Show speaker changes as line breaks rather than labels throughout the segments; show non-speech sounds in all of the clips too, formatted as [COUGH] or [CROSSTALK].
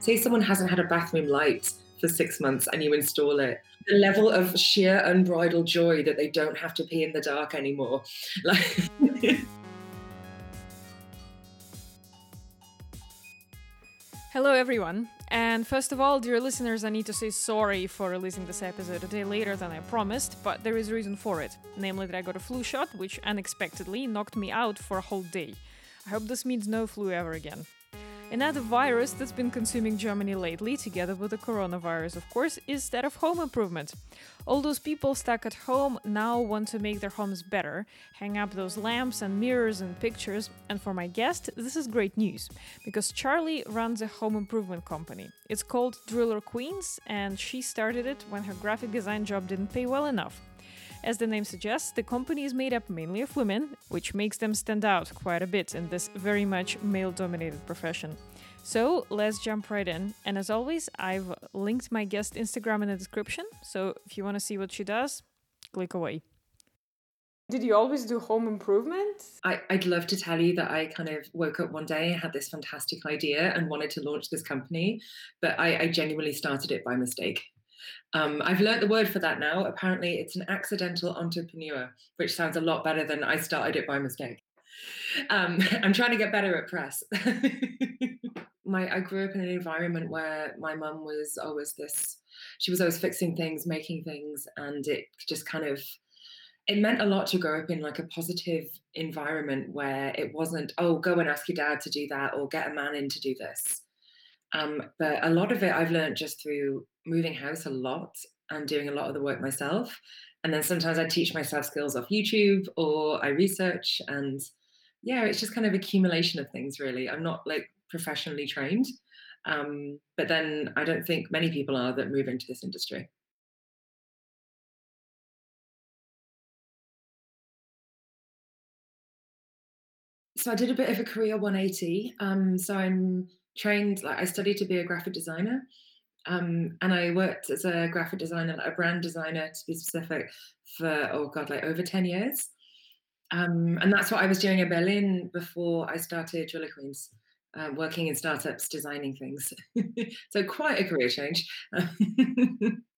say someone hasn't had a bathroom light for six months and you install it the level of sheer unbridled joy that they don't have to pee in the dark anymore [LAUGHS] like
Hello, everyone. And first of all, dear listeners, I need to say sorry for releasing this episode a day later than I promised, but there is a reason for it. Namely, that I got a flu shot, which unexpectedly knocked me out for a whole day. I hope this means no flu ever again. Another virus that's been consuming Germany lately, together with the coronavirus, of course, is that of home improvement. All those people stuck at home now want to make their homes better, hang up those lamps and mirrors and pictures, and for my guest, this is great news, because Charlie runs a home improvement company. It's called Driller Queens, and she started it when her graphic design job didn't pay well enough. As the name suggests, the company is made up mainly of women, which makes them stand out quite a bit in this very much male dominated profession. So let's jump right in. And as always, I've linked my guest Instagram in the description. So if you want to see what she does, click away. Did you always do home improvement?
I, would love to tell you that I kind of woke up one day, had this fantastic idea, and wanted to launch this company, but I, I genuinely started it by mistake. Um, I've learned the word for that now. Apparently, it's an accidental entrepreneur, which sounds a lot better than I started it by mistake. Um, [LAUGHS] I'm trying to get better at press. [LAUGHS] my I grew up in an environment where my mum was always this. She was always fixing things, making things, and it just kind of it meant a lot to grow up in like a positive environment where it wasn't oh go and ask your dad to do that or get a man in to do this um, but a lot of it I've learned just through moving house a lot and doing a lot of the work myself. And then sometimes I teach myself skills off YouTube or I research and yeah, it's just kind of accumulation of things really. I'm not like professionally trained. Um, but then I don't think many people are that move into this industry. So I did a bit of a career 180. Um, so I'm trained, like I studied to be a graphic designer. Um, and I worked as a graphic designer, a brand designer to be specific, for oh god, like over ten years. Um, and that's what I was doing in Berlin before I started Driller Queens, uh, working in startups, designing things. [LAUGHS] so quite a career change. [LAUGHS]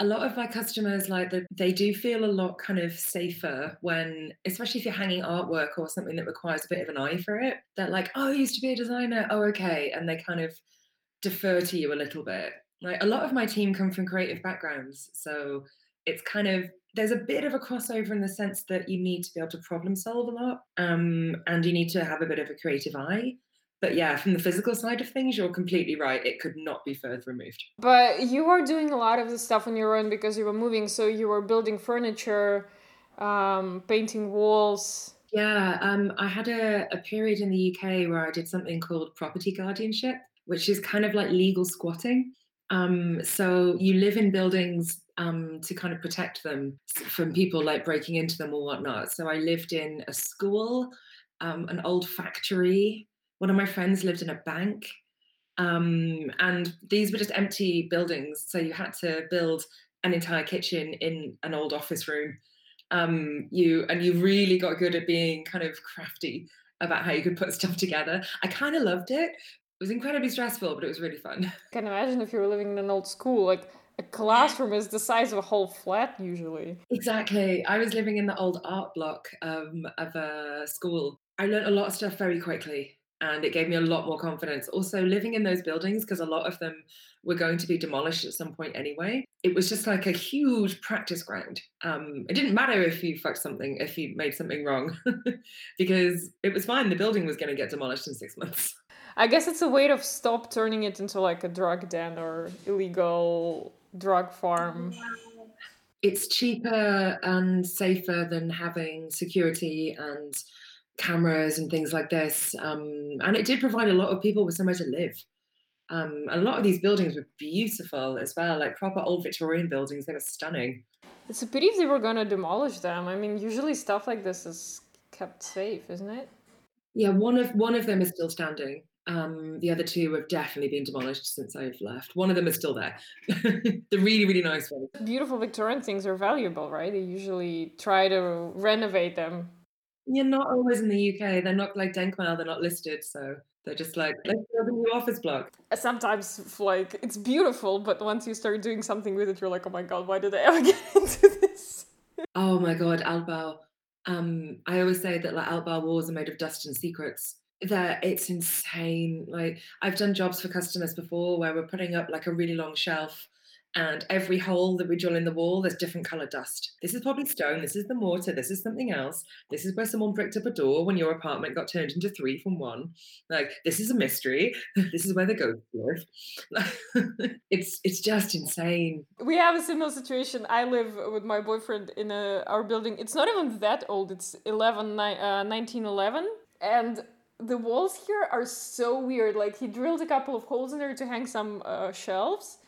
a lot of my customers like that they do feel a lot kind of safer when, especially if you're hanging artwork or something that requires a bit of an eye for it. They're like, "Oh, I used to be a designer. Oh, okay," and they kind of defer to you a little bit like a lot of my team come from creative backgrounds so it's kind of there's a bit of a crossover in the sense that you need to be able to problem solve a lot um, and you need to have a bit of a creative eye but yeah from the physical side of things you're completely right it could not be further removed
but you were doing a lot of the stuff on your own because you were moving so you were building furniture um, painting walls
yeah um, i had a, a period in the uk where i did something called property guardianship which is kind of like legal squatting um, so you live in buildings um, to kind of protect them from people like breaking into them or whatnot. So I lived in a school, um, an old factory. One of my friends lived in a bank. Um, and these were just empty buildings. So you had to build an entire kitchen in an old office room. Um, you and you really got good at being kind of crafty about how you could put stuff together. I kind of loved it it was incredibly stressful, but it was really fun.
I [LAUGHS] can imagine if you were living in an old school, like a classroom is the size of a whole flat usually.
Exactly. I was living in the old art block um, of a school. I learned a lot of stuff very quickly and it gave me a lot more confidence. Also, living in those buildings, because a lot of them were going to be demolished at some point anyway, it was just like a huge practice ground. Um, it didn't matter if you fucked something, if you made something wrong, [LAUGHS] because it was fine. The building was going to get demolished in six months. [LAUGHS]
I guess it's a way to stop turning it into like a drug den or illegal drug farm.
It's cheaper and safer than having security and cameras and things like this. Um, and it did provide a lot of people with somewhere to live. Um, a lot of these buildings were beautiful as well, like proper old Victorian buildings. They were stunning.
It's a pity if they were going to demolish them. I mean, usually stuff like this is kept safe, isn't it?
Yeah, one of one of them is still standing. Um, the other two have definitely been demolished since I've left. One of them is still there. [LAUGHS] the really, really nice one.
Beautiful Victorian things are valuable, right? They usually try to renovate them.
You're not always in the UK. They're not like Denkmal. They're not listed, so they're just like let's build a new office block.
Sometimes, like it's beautiful, but once you start doing something with it, you're like, oh my god, why did I ever [LAUGHS] get into this? [LAUGHS]
oh my god, Altbau. Um, I always say that like Altbau walls are made of dust and secrets that it's insane. Like I've done jobs for customers before where we're putting up like a really long shelf and every hole that we drill in the wall, there's different colored dust. This is probably stone. This is the mortar. This is something else. This is where someone bricked up a door when your apartment got turned into three from one. Like this is a mystery. [LAUGHS] This is where the ghosts live. [LAUGHS] it's it's just insane.
We have a similar situation. I live with my boyfriend in a, our building. It's not even that old. It's 11, uh, 1911. And the walls here are so weird. Like he drilled a couple of holes in there to hang some uh, shelves,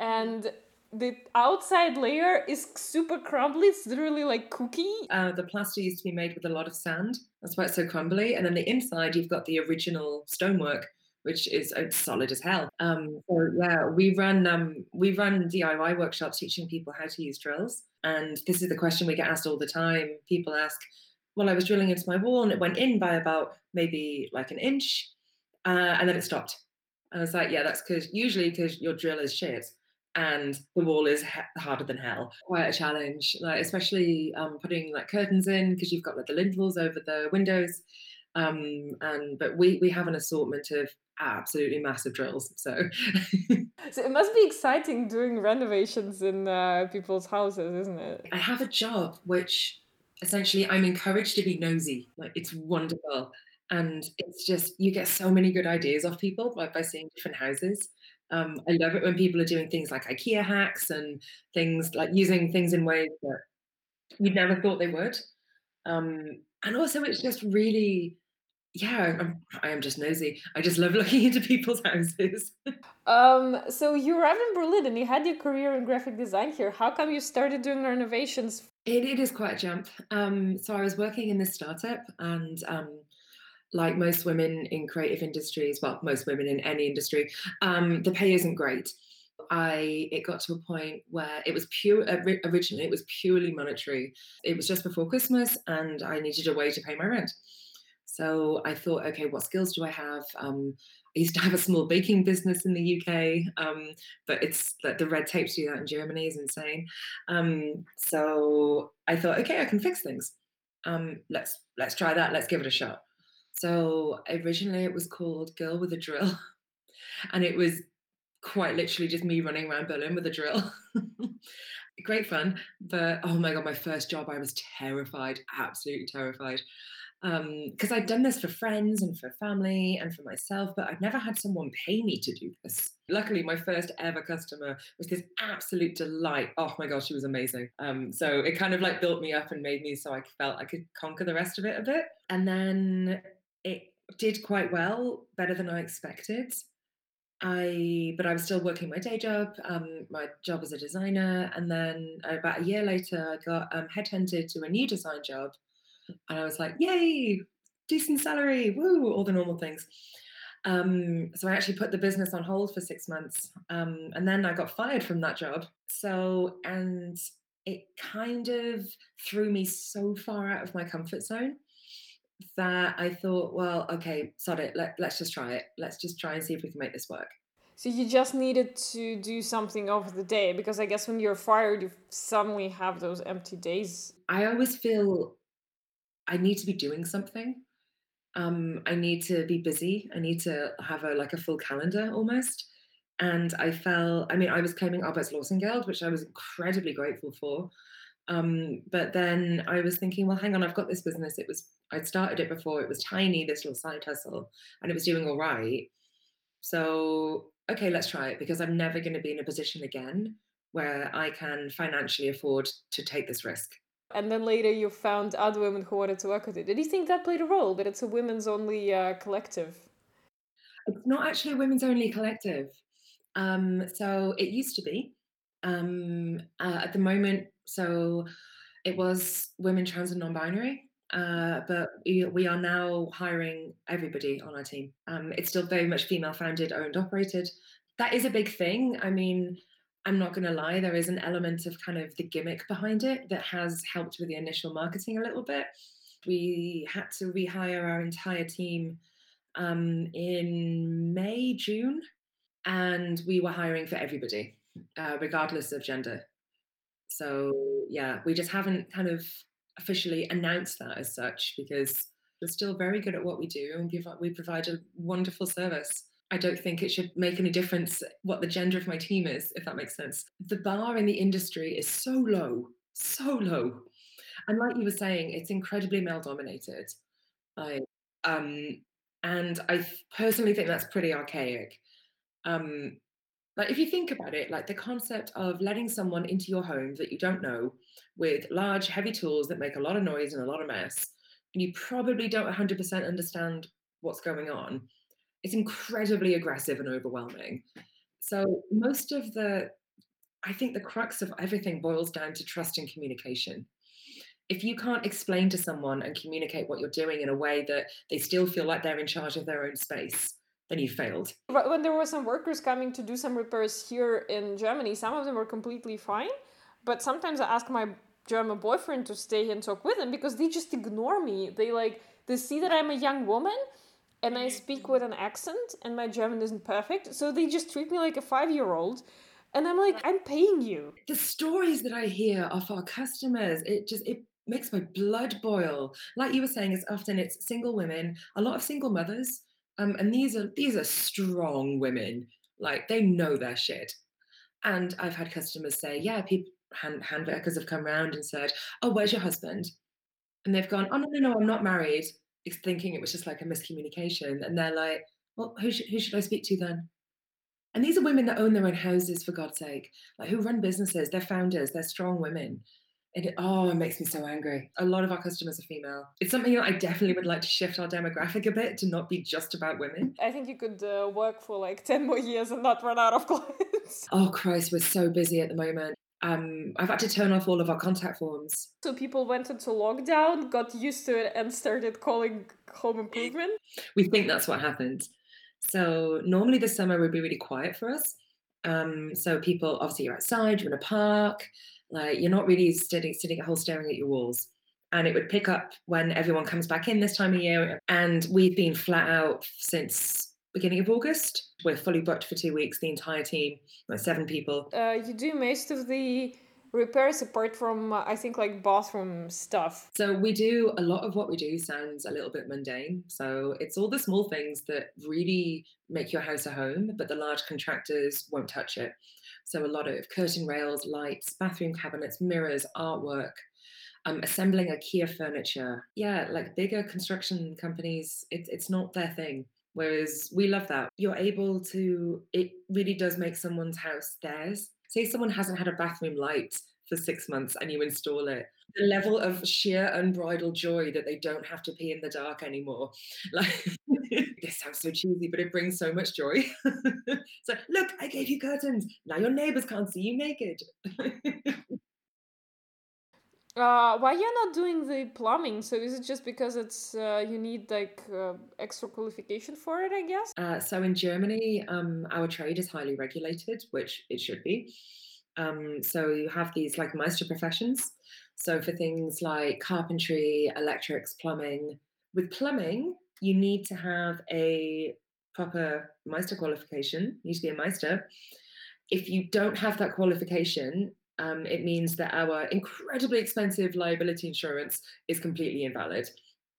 and the outside layer is super crumbly. It's literally like cookie.
Uh, the plaster used to be made with a lot of sand. That's why it's so crumbly. And then the inside, you've got the original stonework, which is uh, solid as hell. Um, so yeah, we run um, we run DIY workshops teaching people how to use drills. And this is the question we get asked all the time. People ask, well, I was drilling into my wall and it went in by about maybe like an inch, uh, and then it stopped. And I was like, yeah, that's because usually because your drill is shit and the wall is he- harder than hell. Quite a challenge, like especially um, putting like curtains in because you've got like the lintels over the windows. Um, and but we we have an assortment of absolutely massive drills. So, [LAUGHS]
so it must be exciting doing renovations in uh, people's houses, isn't it?
I have a job which essentially I'm encouraged to be nosy. Like it's wonderful. And it's just you get so many good ideas off people by, by seeing different houses. Um, I love it when people are doing things like IKEA hacks and things like using things in ways that you'd never thought they would. Um, and also, it's just really, yeah, I'm, I am just nosy. I just love [LAUGHS] looking into people's houses.
um, so you arrived in Berlin and you had your career in graphic design here. How come you started doing renovations
it, it is quite a jump. Um, so I was working in this startup, and um, like most women in creative industries, well, most women in any industry, um, the pay isn't great. I it got to a point where it was pure originally it was purely monetary. It was just before Christmas, and I needed a way to pay my rent. So I thought, okay, what skills do I have? Um, I used to have a small baking business in the UK, um, but it's like the red tape to do that in Germany is insane. Um, so I thought, okay, I can fix things. Um, let's let's try that. Let's give it a shot. So originally it was called Girl with a Drill, [LAUGHS] and it was quite literally just me running around Berlin with a drill. [LAUGHS] Great fun, but oh my god, my first job, I was terrified, absolutely terrified because um, I'd done this for friends and for family and for myself, but I'd never had someone pay me to do this. Luckily, my first ever customer was this absolute delight. Oh my gosh, she was amazing. Um, so it kind of like built me up and made me so I felt I could conquer the rest of it a bit. And then it did quite well, better than I expected. I, but I was still working my day job, um, my job as a designer, and then about a year later, I got um, headhunted to a new design job and I was like, yay, decent salary, woo, all the normal things. Um, so I actually put the business on hold for six months. Um, and then I got fired from that job. So, and it kind of threw me so far out of my comfort zone that I thought, well, okay, sod it, let, let's just try it. Let's just try and see if we can make this work.
So you just needed to do something over the day because I guess when you're fired, you suddenly have those empty days.
I always feel I need to be doing something. Um, I need to be busy. I need to have a like a full calendar almost. And I felt, I mean, I was claiming Arbeitslosengeld, which I was incredibly grateful for. Um, but then I was thinking, well, hang on, I've got this business. It was I'd started it before. It was tiny, this little side hustle, and it was doing all right. So okay, let's try it because I'm never going to be in a position again where I can financially afford to take this risk.
And then later you found other women who wanted to work with you. Did you think that played a role, that it's a women's only uh, collective?
It's not actually a women's only collective. Um, so it used to be. Um, uh, at the moment, so it was women, trans, and non binary. Uh, but we, we, are now hiring everybody on our team. Um, it's still very much female founded, owned, operated. That is a big thing. I mean, I'm not going to lie, there is an element of kind of the gimmick behind it that has helped with the initial marketing a little bit. We had to rehire our entire team um, in May, June, and we were hiring for everybody, uh, regardless of gender. So, yeah, we just haven't kind of officially announced that as such because we're still very good at what we do and we provide a wonderful service. I don't think it should make any difference what the gender of my team is, if that makes sense. The bar in the industry is so low, so low. And like you were saying, it's incredibly male dominated. I, um, and I personally think that's pretty archaic. Um, like if you think about it, like the concept of letting someone into your home that you don't know with large, heavy tools that make a lot of noise and a lot of mess, and you probably don't 100% understand what's going on, it's incredibly aggressive and overwhelming. So most of the, I think the crux of everything boils down to trust and communication. If you can't explain to someone and communicate what you're doing in a way that they still feel like they're in charge of their own space, then you failed.
When there were some workers coming to do some repairs here in Germany, some of them were completely fine. But sometimes I ask my German boyfriend to stay and talk with them because they just ignore me. They like they see that I'm a young woman and I speak with an accent and my German isn't perfect, so they just treat me like a five year old. And I'm like, I'm paying you.
The stories that I hear of our customers, it just it makes my blood boil. Like you were saying, it's often it's single women, a lot of single mothers. Um, and these are these are strong women. Like they know their shit. And I've had customers say, yeah, people hand, hand workers have come around and said, oh, where's your husband? And they've gone, oh no, no, no, I'm not married thinking it was just like a miscommunication. And they're like, well, who, who should I speak to then? And these are women that own their own houses, for God's sake, like who run businesses. They're founders. They're strong women. And it, oh, it makes me so angry. A lot of our customers are female. It's something that I definitely would like to shift our demographic a bit to not be just about women.
I think you could uh, work for like [LAUGHS] 10 more years and not run out of clients.
Oh, Christ, we're so busy at the moment um, I've had to turn off all of our contact forms.
So people went into lockdown, got used to it, and started calling home improvement.
We think that's what happened. So normally the summer would be really quiet for us. Um, so people obviously you're outside, you're in a park, like you're not really sitting sitting at home staring at your walls. And it would pick up when everyone comes back in this time of year. And we've been flat out since beginning of August. We're fully booked for two weeks, the entire team, like seven people.
Uh, you do most of the repairs apart from, uh, I think, like bathroom stuff.
So we do a lot of what we do sounds a little bit mundane. So it's all the small things that really make your house a home, but the large contractors won't touch it. So a lot of curtain rails, lights, bathroom cabinets, mirrors, artwork. Um, assembling IKEA furniture. Yeah, like bigger construction companies, it's it's not their thing. Whereas we love that. You're able to, it really does make someone's house theirs. Say someone hasn't had a bathroom light for six months and you install it. The level of sheer unbridled joy that they don't have to pee in the dark anymore. [LAUGHS] Like, [LAUGHS] this sounds so cheesy, but it brings so much joy. [LAUGHS] so, look, I gave you curtains. Now your neighbors can't see you naked.
Uh, why you're not doing the plumbing? So is it just because it's uh, you need like uh, extra qualification for it? I guess.
Uh, so in Germany, um, our trade is highly regulated, which it should be. Um, so you have these like meister professions. So for things like carpentry, electrics, plumbing. With plumbing, you need to have a proper meister qualification. You need to be a meister. If you don't have that qualification, um, it means that our incredibly expensive liability insurance is completely invalid.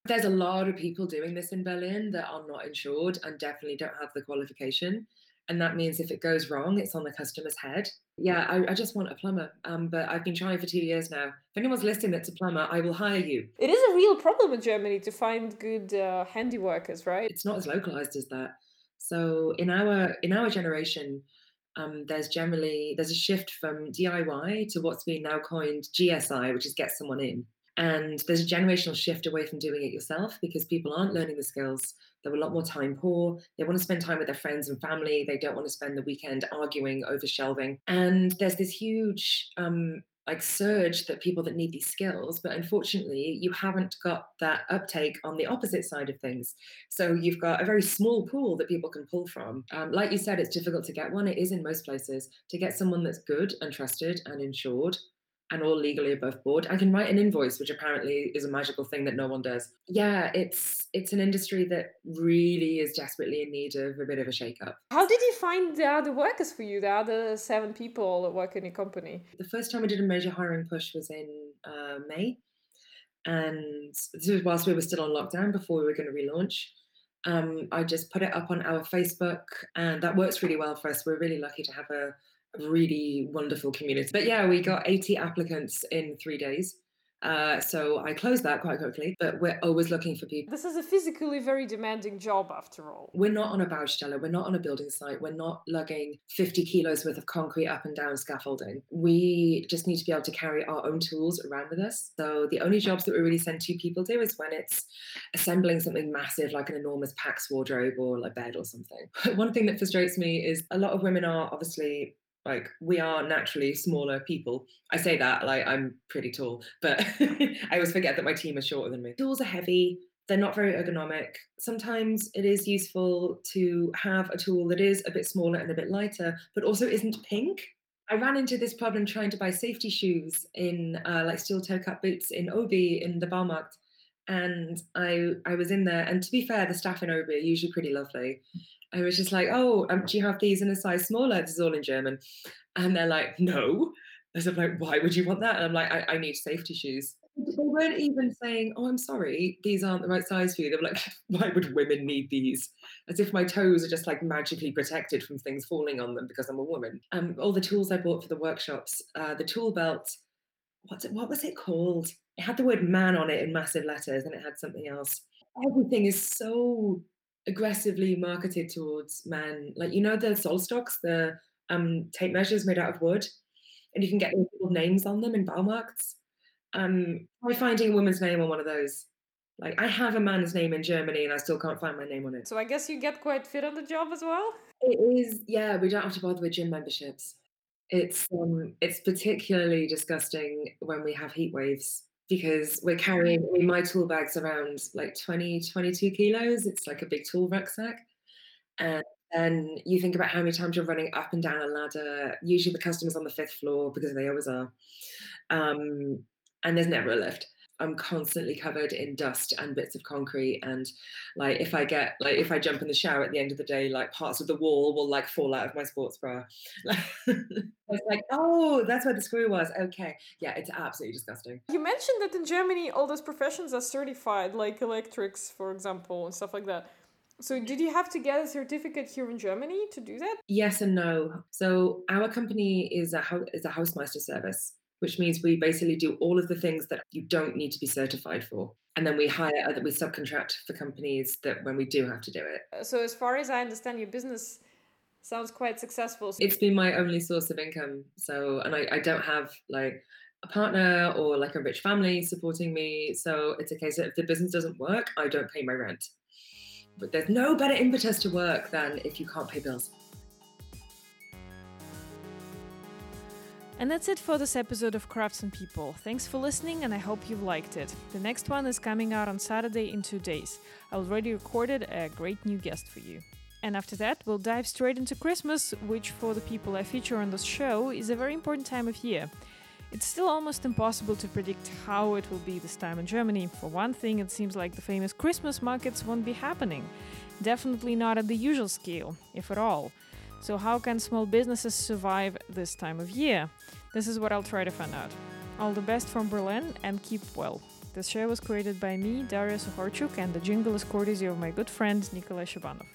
There's a lot of people doing this in Berlin that are not insured and definitely don't have the qualification. And that means if it goes wrong, it's on the customer's head. Yeah, I, I just want a plumber. Um, but I've been trying for two years now. If anyone's listening that's a plumber, I will hire you.
It is a real problem in Germany to find good uh, handy workers, right?
It's not as localized as that. So in our in our generation, um, there's generally there's a shift from DIY to what's being now coined GSI, which is get someone in. And there's a generational shift away from doing it yourself because people aren't learning the skills. They're a lot more time poor. They want to spend time with their friends and family. They don't want to spend the weekend arguing over shelving. And there's this huge um, like surge that people that need these skills but unfortunately you haven't got that uptake on the opposite side of things so you've got a very small pool that people can pull from um, like you said it's difficult to get one it is in most places to get someone that's good and trusted and insured and all legally above board. I can write an invoice, which apparently is a magical thing that no one does. Yeah, it's it's an industry that really is desperately in need of a bit of a shake-up.
How did you find the other workers for you, the other seven people that work in your company?
The first time I did a major hiring push was in uh, May, and this was whilst we were still on lockdown before we were going to relaunch. Um, I just put it up on our Facebook, and that works really well for us. We're really lucky to have a really wonderful community. But yeah, we got 80 applicants in three days. Uh, so I closed that quite quickly, but we're always looking for people.
This is a physically very demanding job after all.
We're not on a Baustelle, we're not on a building site, we're not lugging 50 kilos worth of concrete up and down scaffolding. We just need to be able to carry our own tools around with us. So the only jobs that we really send two people do is when it's assembling something massive like an enormous PAX wardrobe or a bed or something. [LAUGHS] One thing that frustrates me is a lot of women are obviously like we are naturally smaller people. I say that like I'm pretty tall, but [LAUGHS] I always forget that my team is shorter than me. Tools are heavy. They're not very ergonomic. Sometimes it is useful to have a tool that is a bit smaller and a bit lighter, but also isn't pink. I ran into this problem trying to buy safety shoes in uh, like steel toe cap boots in Obi in the Baumarkt. And I I was in there, and to be fair, the staff in Obi are usually pretty lovely. I was just like, oh, um, do you have these in a size smaller? This is all in German. And they're like, no. I said, like, why would you want that? And I'm like, I, I need safety shoes. They weren't even saying, oh, I'm sorry, these aren't the right size for you. They were like, [LAUGHS] why would women need these? As if my toes are just like magically protected from things falling on them because I'm a woman. Um, all the tools I bought for the workshops, uh, the tool belt, what's it, what was it called? It had the word man on it in massive letters and it had something else. Everything is so aggressively marketed towards men. Like you know the sol Zollstocks, the um, tape measures made out of wood, and you can get little names on them in Baumarkts. Um, try finding a woman's name on one of those. Like I have a man's name in Germany, and I still can't find my name on it.
So I guess you get quite fit on the job as well.
It is, yeah. We don't have to bother with gym memberships. It's um, it's particularly disgusting when we have heat waves because we're carrying I mean, my tool bag's around like 20 22 kilos. It's like a big tool rucksack. And then you think about how many times you're running up and down a ladder usually the customer's on the fifth floor because they always are. Um, and there's never a lift I'm constantly covered in dust and bits of concrete. And like if I get like if I jump in the shower at the end of the day, like parts of the wall will like fall out of my sports bra. [LAUGHS] it's like, oh, that's where the screw was. Okay. Yeah, it's absolutely disgusting.
You mentioned that in Germany all those professions are certified, like electrics, for example, and stuff like that. So, did you have to get a certificate here in Germany to do that?
Yes and no. So, our company is a ho- is a Hausmeister service which means we basically do all of the things that you don't need to be certified for. And then we hire other, we subcontract for companies that when we do have to do it.
Uh, so, as far as I understand, your business sounds quite successful.
It's been my only source of income. So, and I, I don't have like a partner or like a rich family supporting me. So, it's a case that if the business doesn't work, I don't pay my rent. But there's no better impetus to work than if you can't pay bills.
And that's it for this episode of Crafts and People. Thanks for listening, and I hope you liked it. The next one is coming out on Saturday in two days. I already recorded a great new guest for you. And after that, we'll dive straight into Christmas, which for the people I feature on this show is a very important time of year. It's still almost impossible to predict how it will be this time in Germany. For one thing, it seems like the famous Christmas markets won't be happening. Definitely not at the usual scale, if at all. So, how can small businesses survive this time of year? This is what I'll try to find out. All the best from Berlin and keep well. This show was created by me, Daria Suhorchuk, and the jingle is courtesy of my good friend Nikolai Shabanov.